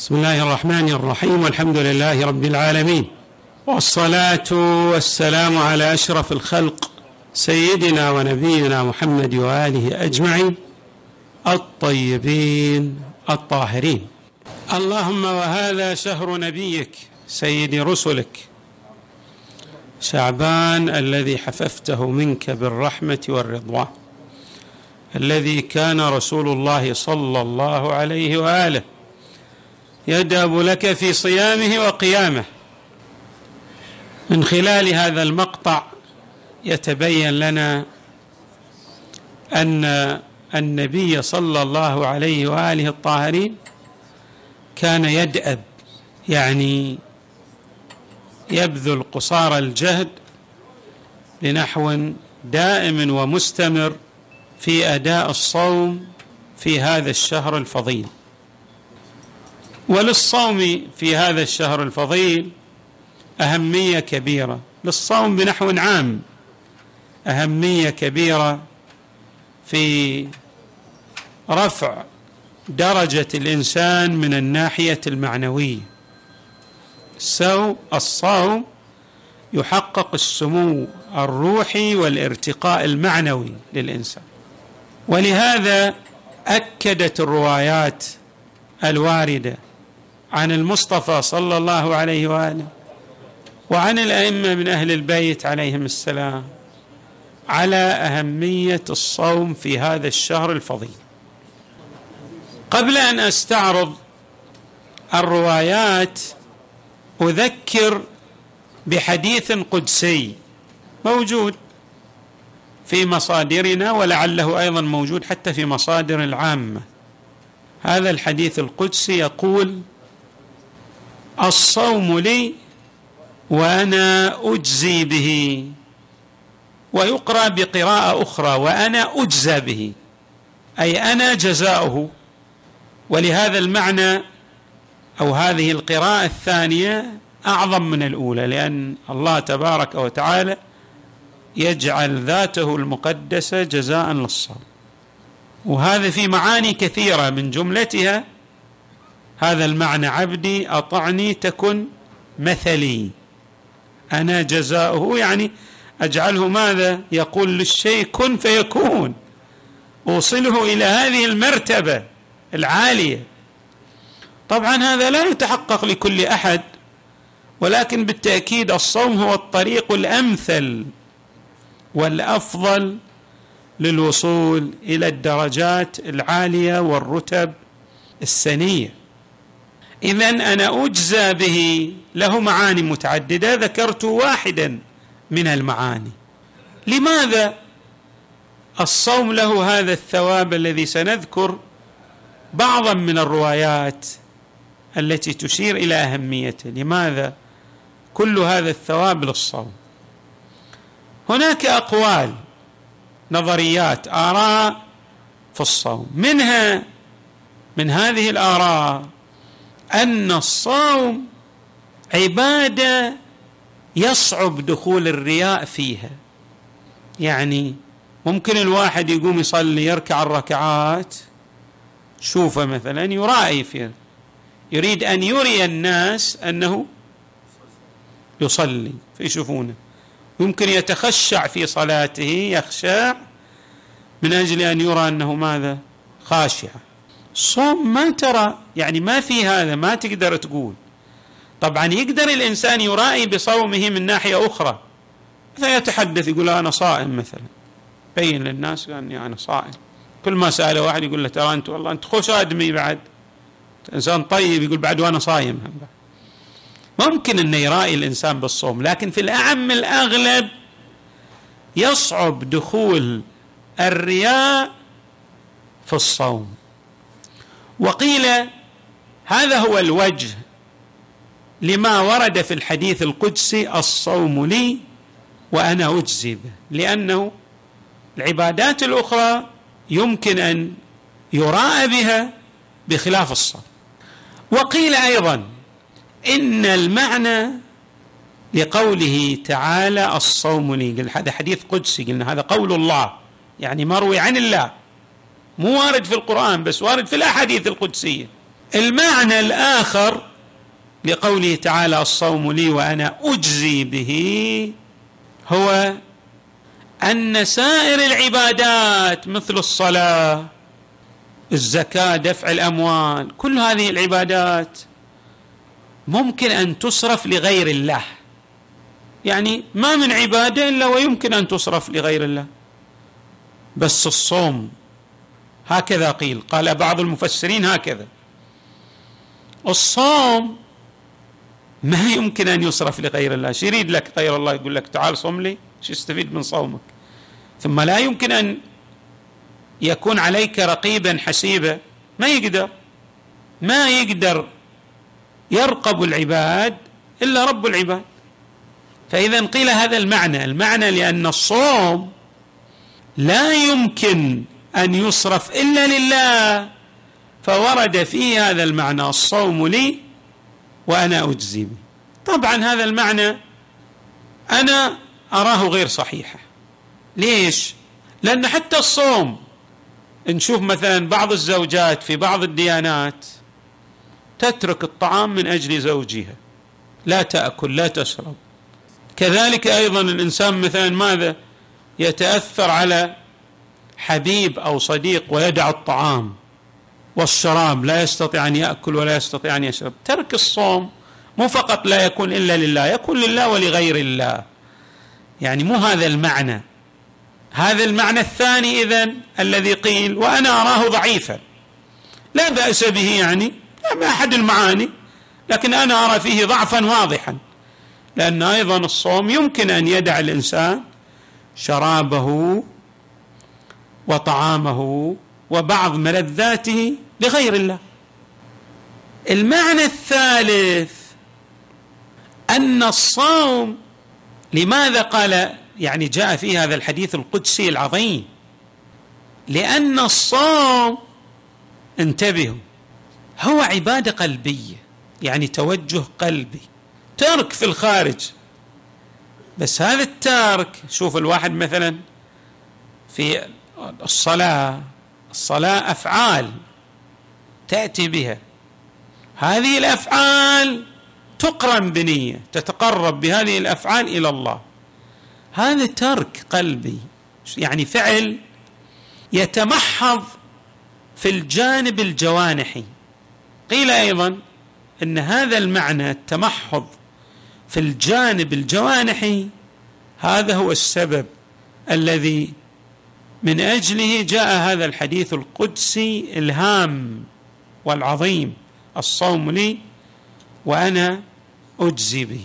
بسم الله الرحمن الرحيم والحمد لله رب العالمين. والصلاة والسلام على أشرف الخلق سيدنا ونبينا محمد وآله أجمعين الطيبين الطاهرين. اللهم وهذا شهر نبيك سيد رسلك. شعبان الذي حففته منك بالرحمة والرضوان الذي كان رسول الله صلى الله عليه وآله. يدأب لك في صيامه وقيامه. من خلال هذا المقطع يتبين لنا أن النبي صلى الله عليه وآله الطاهرين كان يدأب يعني يبذل قصارى الجهد لنحو دائم ومستمر في أداء الصوم في هذا الشهر الفضيل. وللصوم في هذا الشهر الفضيل أهمية كبيرة. للصوم بنحو عام أهمية كبيرة في رفع درجة الإنسان من الناحية المعنوية. سو الصوم يحقق السمو الروحي والارتقاء المعنوي للإنسان. ولهذا أكدت الروايات الواردة عن المصطفى صلى الله عليه وآله وعن الأئمة من أهل البيت عليهم السلام على أهمية الصوم في هذا الشهر الفضيل. قبل أن أستعرض الروايات أذكر بحديث قدسي موجود في مصادرنا ولعله أيضا موجود حتى في مصادر العامة. هذا الحديث القدسي يقول الصوم لي وأنا أجزي به ويقرأ بقراءة أخرى وأنا أجزى به أي أنا جزاؤه. ولهذا المعنى أو هذه القراءة الثانية أعظم من الأولى لأن الله تبارك وتعالى يجعل ذاته المقدسة جزاء للصوم. وهذا في معاني كثيرة من جملتها هذا المعنى عبدي أطعني تكن مثلي. أنا جزاؤه يعني أجعله ماذا؟ يقول للشيء كن فيكون. أوصله إلى هذه المرتبة العالية. طبعا هذا لا يتحقق لكل أحد ولكن بالتأكيد الصوم هو الطريق الأمثل والأفضل للوصول إلى الدرجات العالية والرتب السنية. اذا أنا أجزى به له معاني متعددة ذكرت واحدا من المعاني. لماذا الصوم له هذا الثواب الذي سنذكر بعضا من الروايات التي تشير إلى أهميته؟ لماذا كل هذا الثواب للصوم؟ هناك أقوال نظريات آراء في الصوم. منها من هذه الآراء أن الصوم عبادة يصعب دخول الرياء فيها. يعني ممكن الواحد يقوم يصلي يركع الركعات شوفه مثلا يرائي فيه يريد أن يري الناس أنه يصلي فيشوفونه. يمكن يتخشع في صلاته يخشع من أجل أن يرى أنه ماذا؟ خاشع. صوم ما ترى يعني ما في هذا ما تقدر تقول. طبعا يقدر الإنسان يرائي بصومه من ناحية أخرى. مثلا يتحدث يقول أنا صائم مثلا. بين للناس أني أنا صائم. كل ما ساله واحد يقول له ترى أنت والله أنت خوش آدمي بعد. إنسان طيب يقول بعد وأنا صايم. ممكن إنه يرائي الإنسان بالصوم لكن في الأعم الأغلب يصعب دخول الرياء في الصوم. وقيل هذا هو الوجه لما ورد في الحديث القدسي الصوم لي وأنا أجزي به لأنه العبادات الأخرى يمكن أن يراء بها بخلاف الصوم. وقيل أيضا إن المعنى لقوله تعالى الصوم لي هذا حديث قدسي قلنا هذا قول الله يعني مروي عن الله مو وارد في القرآن بس وارد في الأحاديث القدسية. المعنى الآخر لقوله تعالى الصوم لي وأنا أجزي به هو أن سائر العبادات مثل الصلاة الزكاة دفع الأموال كل هذه العبادات ممكن أن تصرف لغير الله. يعني ما من عبادة إلا ويمكن أن تصرف لغير الله. بس الصوم هكذا قيل. قال بعض المفسرين هكذا. الصوم ما يمكن أن يصرف لغير الله. شو يريد لك غير الله يقول لك تعال صم لي شو يستفيد من صومك؟ ثم لا يمكن أن يكون عليك رقيبا حسيبا. ما يقدر. ما يقدر يرقب العباد إلا رب العباد. فإذا قيل هذا المعنى. المعنى لأن الصوم لا يمكن أن يصرف إلا لله فورد فيه هذا المعنى الصوم لي وأنا أجزي به. طبعا هذا المعنى أنا أراه غير صحيحه ليش؟ لأن حتى الصوم نشوف مثلا بعض الزوجات في بعض الديانات تترك الطعام من أجل زوجها. لا تأكل لا تشرب. كذلك أيضا الإنسان مثلا ماذا؟ يتأثر على حبيب أو صديق ويدع الطعام والشراب لا يستطيع أن يأكل ولا يستطيع أن يشرب. ترك الصوم مو فقط لا يكون إلا لله يكون لله ولغير الله. يعني مو هذا المعنى. هذا المعنى الثاني اذا الذي قيل وأنا أراه ضعيفا. لا بأس به يعني لا احد المعاني لكن أنا أرى فيه ضعفا واضحا. لأن أيضا الصوم يمكن أن يدع الإنسان شرابه وطعامه وبعض ملذاته لغير الله. المعنى الثالث أن الصوم لماذا قال يعني جاء في هذا الحديث القدسي العظيم لأن الصوم انتبهوا هو عبادة قلبية يعني توجه قلبي ترك في الخارج. بس هذا الترك شوف الواحد مثلا في الصلاة الصلاة أفعال تأتي بها. هذه الأفعال تقرن بنية تتقرب بهذه الأفعال إلى الله. هذا ترك قلبي يعني فعل يتمحض في الجانب الجوانحي. قيل أيضا إن هذا المعنى التمحض في الجانب الجوانحي هذا هو السبب الذي من أجله جاء هذا الحديث القدسي الهام والعظيم الصوم لي وأنا أجزي به.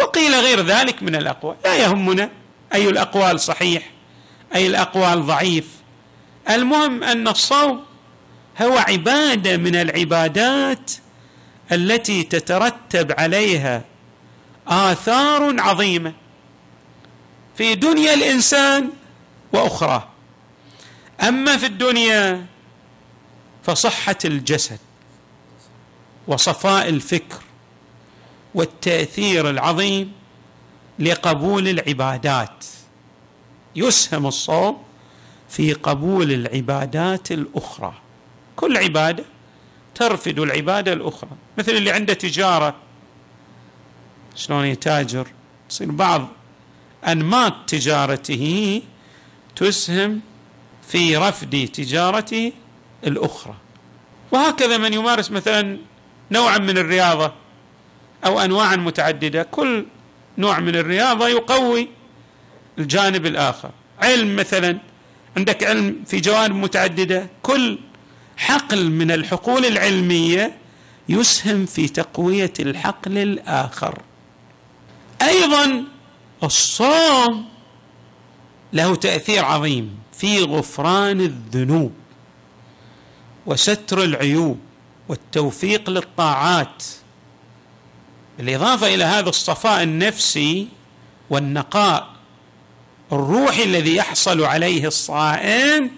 وقيل غير ذلك من الأقوال. لا يهمنا أي الأقوال صحيح أي الأقوال ضعيف. المهم أن الصوم هو عبادة من العبادات التي تترتب عليها آثار عظيمة. في دنيا الإنسان وأخرى. أما في الدنيا فصحة الجسد وصفاء الفكر والتأثير العظيم لقبول العبادات. يسهم الصوم في قبول العبادات الأخرى. كل عبادة ترفد العبادة الأخرى. مثل اللي عنده تجارة شلون يتاجر؟ تصير بعض أنماط تجارته تسهم في رفض تجارته الأخرى. وهكذا من يمارس مثلا نوعا من الرياضة أو انواعا متعددة كل نوع من الرياضة يقوي الجانب الآخر. علم مثلا عندك علم في جوانب متعددة كل حقل من الحقول العلمية يسهم في تقوية الحقل الآخر. أيضا الصوم له تأثير عظيم في غفران الذنوب وستر العيوب والتوفيق للطاعات. بالإضافة إلى هذا الصفاء النفسي والنقاء الروحي الذي يحصل عليه الصائم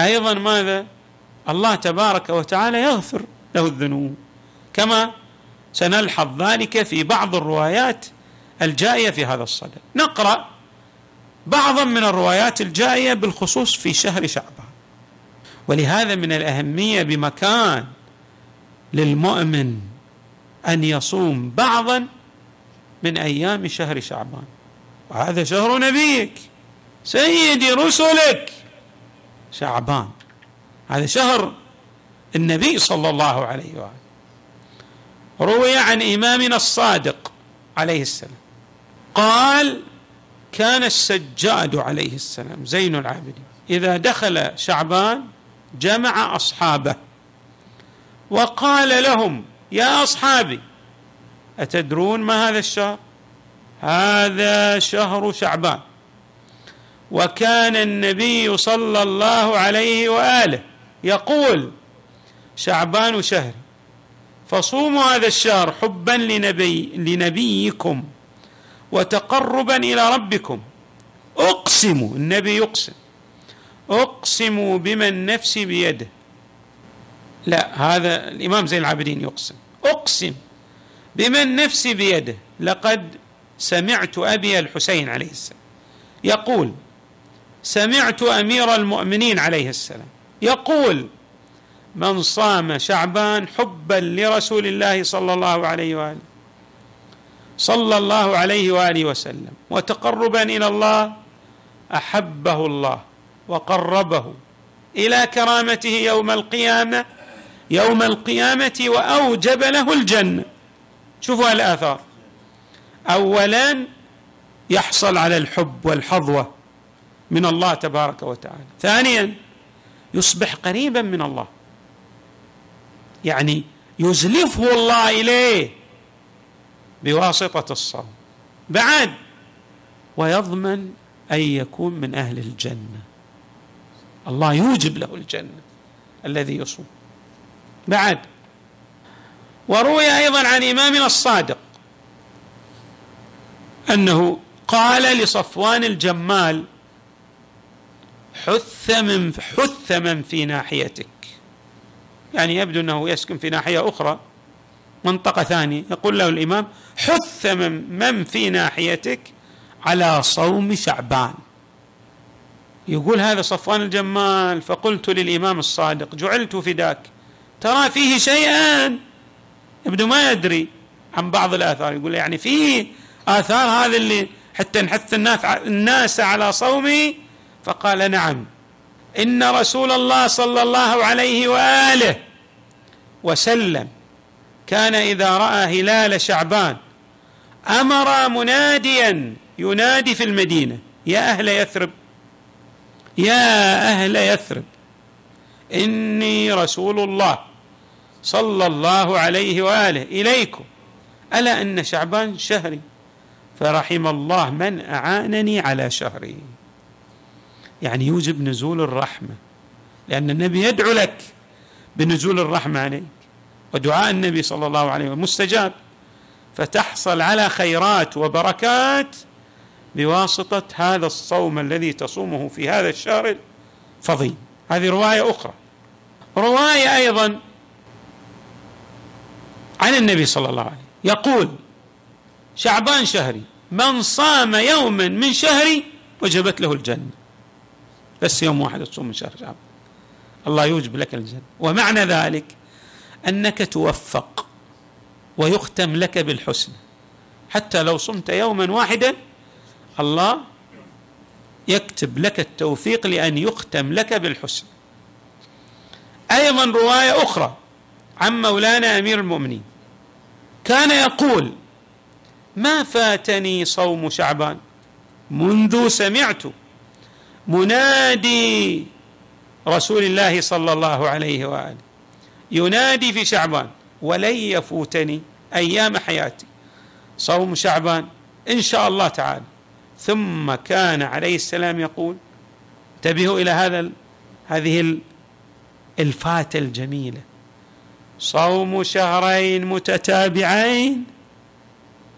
أيضا ماذا؟ الله تبارك وتعالى يغفر له الذنوب. كما سنلحظ ذلك في بعض الروايات الجائيه في هذا الصدد. نقرأ بعضا من الروايات الجائيه بالخصوص في شهر شعبان. ولهذا من الأهمية بمكان للمؤمن أن يصوم بعضا من أيام شهر شعبان. وهذا شهر نبيك سيدي رسلك شعبان. هذا شهر النبي صلى الله عليه وآله. روي عن إمامنا الصادق عليه السلام. قال كان السجاد عليه السلام زين العابدين. إذا دخل شعبان جمع أصحابه وقال لهم يا أصحابي أتدرون ما هذا الشهر؟ هذا شهر شعبان. وكان النبي صلى الله عليه وآله يقول شعبان شهر فصوموا هذا الشهر حبا لنبي لنبيكم. وتقربا إلى ربكم. اقسم النبي يقسم. اقسم بمن نفسي بيده. لا هذا الإمام زين العابدين يقسم. أقسم بمن نفسي بيده. لقد سمعت أبي الحسين عليه السلام يقول سمعت أمير المؤمنين عليه السلام يقول من صام شعبان حبا لرسول الله صلى الله عليه وآله. صلى الله عليه وآله وسلم. وتقربا إلى الله أحبه الله وقربه إلى كرامته يوم القيامة يوم القيامة وأوجب له الجنة. شوفوا الآثار. اولا يحصل على الحب والحظوة من الله تبارك وتعالى. ثانيا يصبح قريبا من الله. يعني يزلفه الله إليه. بواسطة الصوم. بعد. ويضمن أن يكون من أهل الجنة. الله يوجب له الجنة الذي يصوم. بعد. وروي أيضا عن إمامنا الصادق أنه قال لصفوان الجمال حث من حث من في ناحيتك. يعني يبدو أنه يسكن في ناحية أخرى. منطقة ثانية. يقول له الإمام حث من, من في ناحيتك على صوم شعبان. يقول هذا صفوان الجمال. فقلت للإمام الصادق جعلت فداك. ترى فيه شيئا؟ يبدو ما يدري عن بعض الآثار. يقول يعني فيه آثار هذا اللي حتى نحث الناس الناس على صومي؟ فقال نعم. إن رسول الله صلى الله عليه وآله وسلم كان إذا رأى هلال شعبان أمر مناديا ينادي في المدينة يا أهل يثرب يا أهل يثرب إني رسول الله صلى الله عليه وآله إليكم ألا أن شعبان شهري فرحم الله من أعانني على شهري. يعني يوجب نزول الرحمة لأن النبي يدعو لك بنزول الرحمة عليك. ودعاء النبي صلى الله عليه وسلم مستجاب. فتحصل على خيرات وبركات بواسطة هذا الصوم الذي تصومه في هذا الشهر الفضيل. هذه رواية أخرى. رواية أيضا عن النبي صلى الله عليه وسلم. يقول شعبان شهري من صام يوما من شهري وجبت له الجنة. بس يوم واحد تصوم من شهر شعبان. الله يوجب لك الجنة. ومعنى ذلك أنك توفق ويختم لك بالحسن. حتى لو صمت يوما واحدا الله يكتب لك التوفيق لأن يختم لك بالحسن. أيضا رواية أخرى عن مولانا أمير المؤمنين. كان يقول ما فاتني صوم شعبان منذ سمعت منادي رسول الله صلى الله عليه وآله. ينادي في شعبان ولن يفوتني أيام حياتي. صوم شعبان إن شاء الله تعالى. ثم كان عليه السلام يقول انتبهوا إلى هذا هذه الفاتة الجميلة. صوم شهرين متتابعين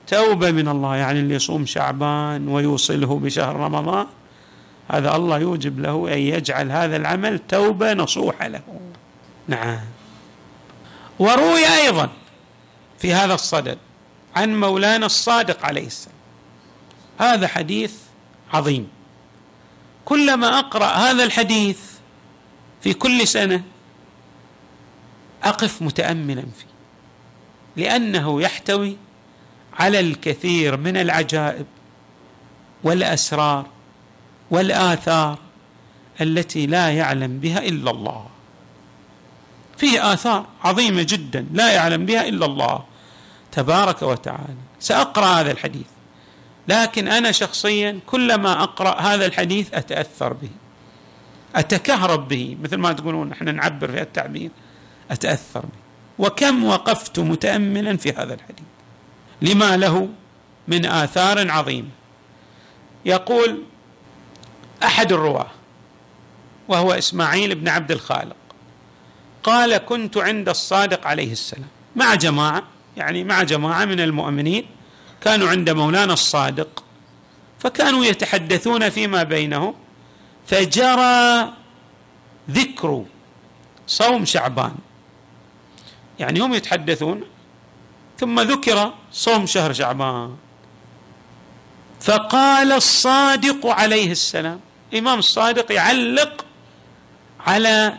توبة من الله يعني اللي يصوم شعبان ويوصله بشهر رمضان هذا الله يوجب له أن يجعل هذا العمل توبة نصوحة له. نعم. وروي أيضا في هذا الصدد عن مولانا الصادق عليه السلام. هذا حديث عظيم. كلما أقرأ هذا الحديث في كل سنة أقف متاملا فيه لأنه يحتوي على الكثير من العجائب والأسرار والآثار التي لا يعلم بها إلا الله. فيه آثار عظيمة جدا لا يعلم بها إلا الله تبارك وتعالى. سأقرأ هذا الحديث. لكن أنا شخصيا كلما أقرأ هذا الحديث أتأثر به أتكهرب به. مثل ما تقولون إحنا نعبر في التعبير أتأثر به. وكم وقفت متاملا في هذا الحديث؟ لما له من آثار عظيمة. يقول أحد الرواة وهو إسماعيل بن عبد الخالق قال كنت عند الصادق عليه السلام. مع جماعة يعني مع جماعة من المؤمنين كانوا عند مولانا الصادق فكانوا يتحدثون فيما بينهم فجرى ذكر صوم شعبان. يعني هم يتحدثون ثم ذكر صوم شهر شعبان. فقال الصادق عليه السلام الامام الصادق يعلق على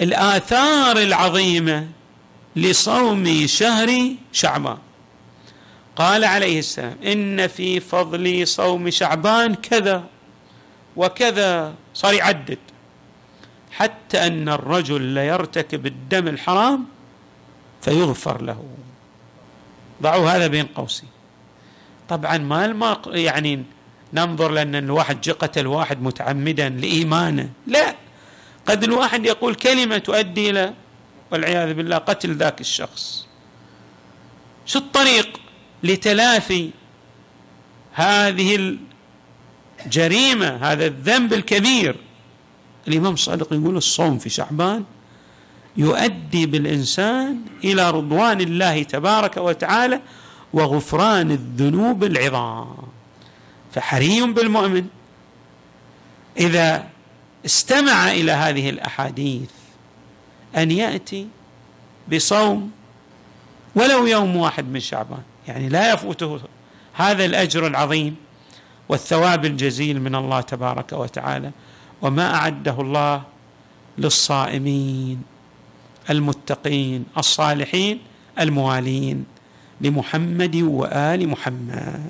الآثار العظيمة لصوم شهر شعبان. قال عليه السلام إن في فضل صوم شعبان كذا وكذا. صار يعدد. حتى أن الرجل ليرتكب الدم الحرام فيغفر له. ضعوا هذا بين قوسين. طبعا ما. يعني ننظر لأن الواحد قتل واحد متعمدا لإيمانه. لا. قد الواحد يقول كلمة تؤدي إلى والعياذ بالله قتل ذاك الشخص. شو الطريق لتلافي هذه الجريمة هذا الذنب الكبير؟ الإمام الصادق يقول الصوم في شعبان يؤدي بالإنسان إلى رضوان الله تبارك وتعالى وغفران الذنوب العظام. فحري بالمؤمن. إذا استمع إلى هذه الأحاديث أن يأتي بصوم ولو يوم واحد من شعبان. يعني لا يفوته هذا الأجر العظيم والثواب الجزيل من الله تبارك وتعالى. وما أعده الله للصائمين المتقين الصالحين الموالين لمحمد وآل محمد.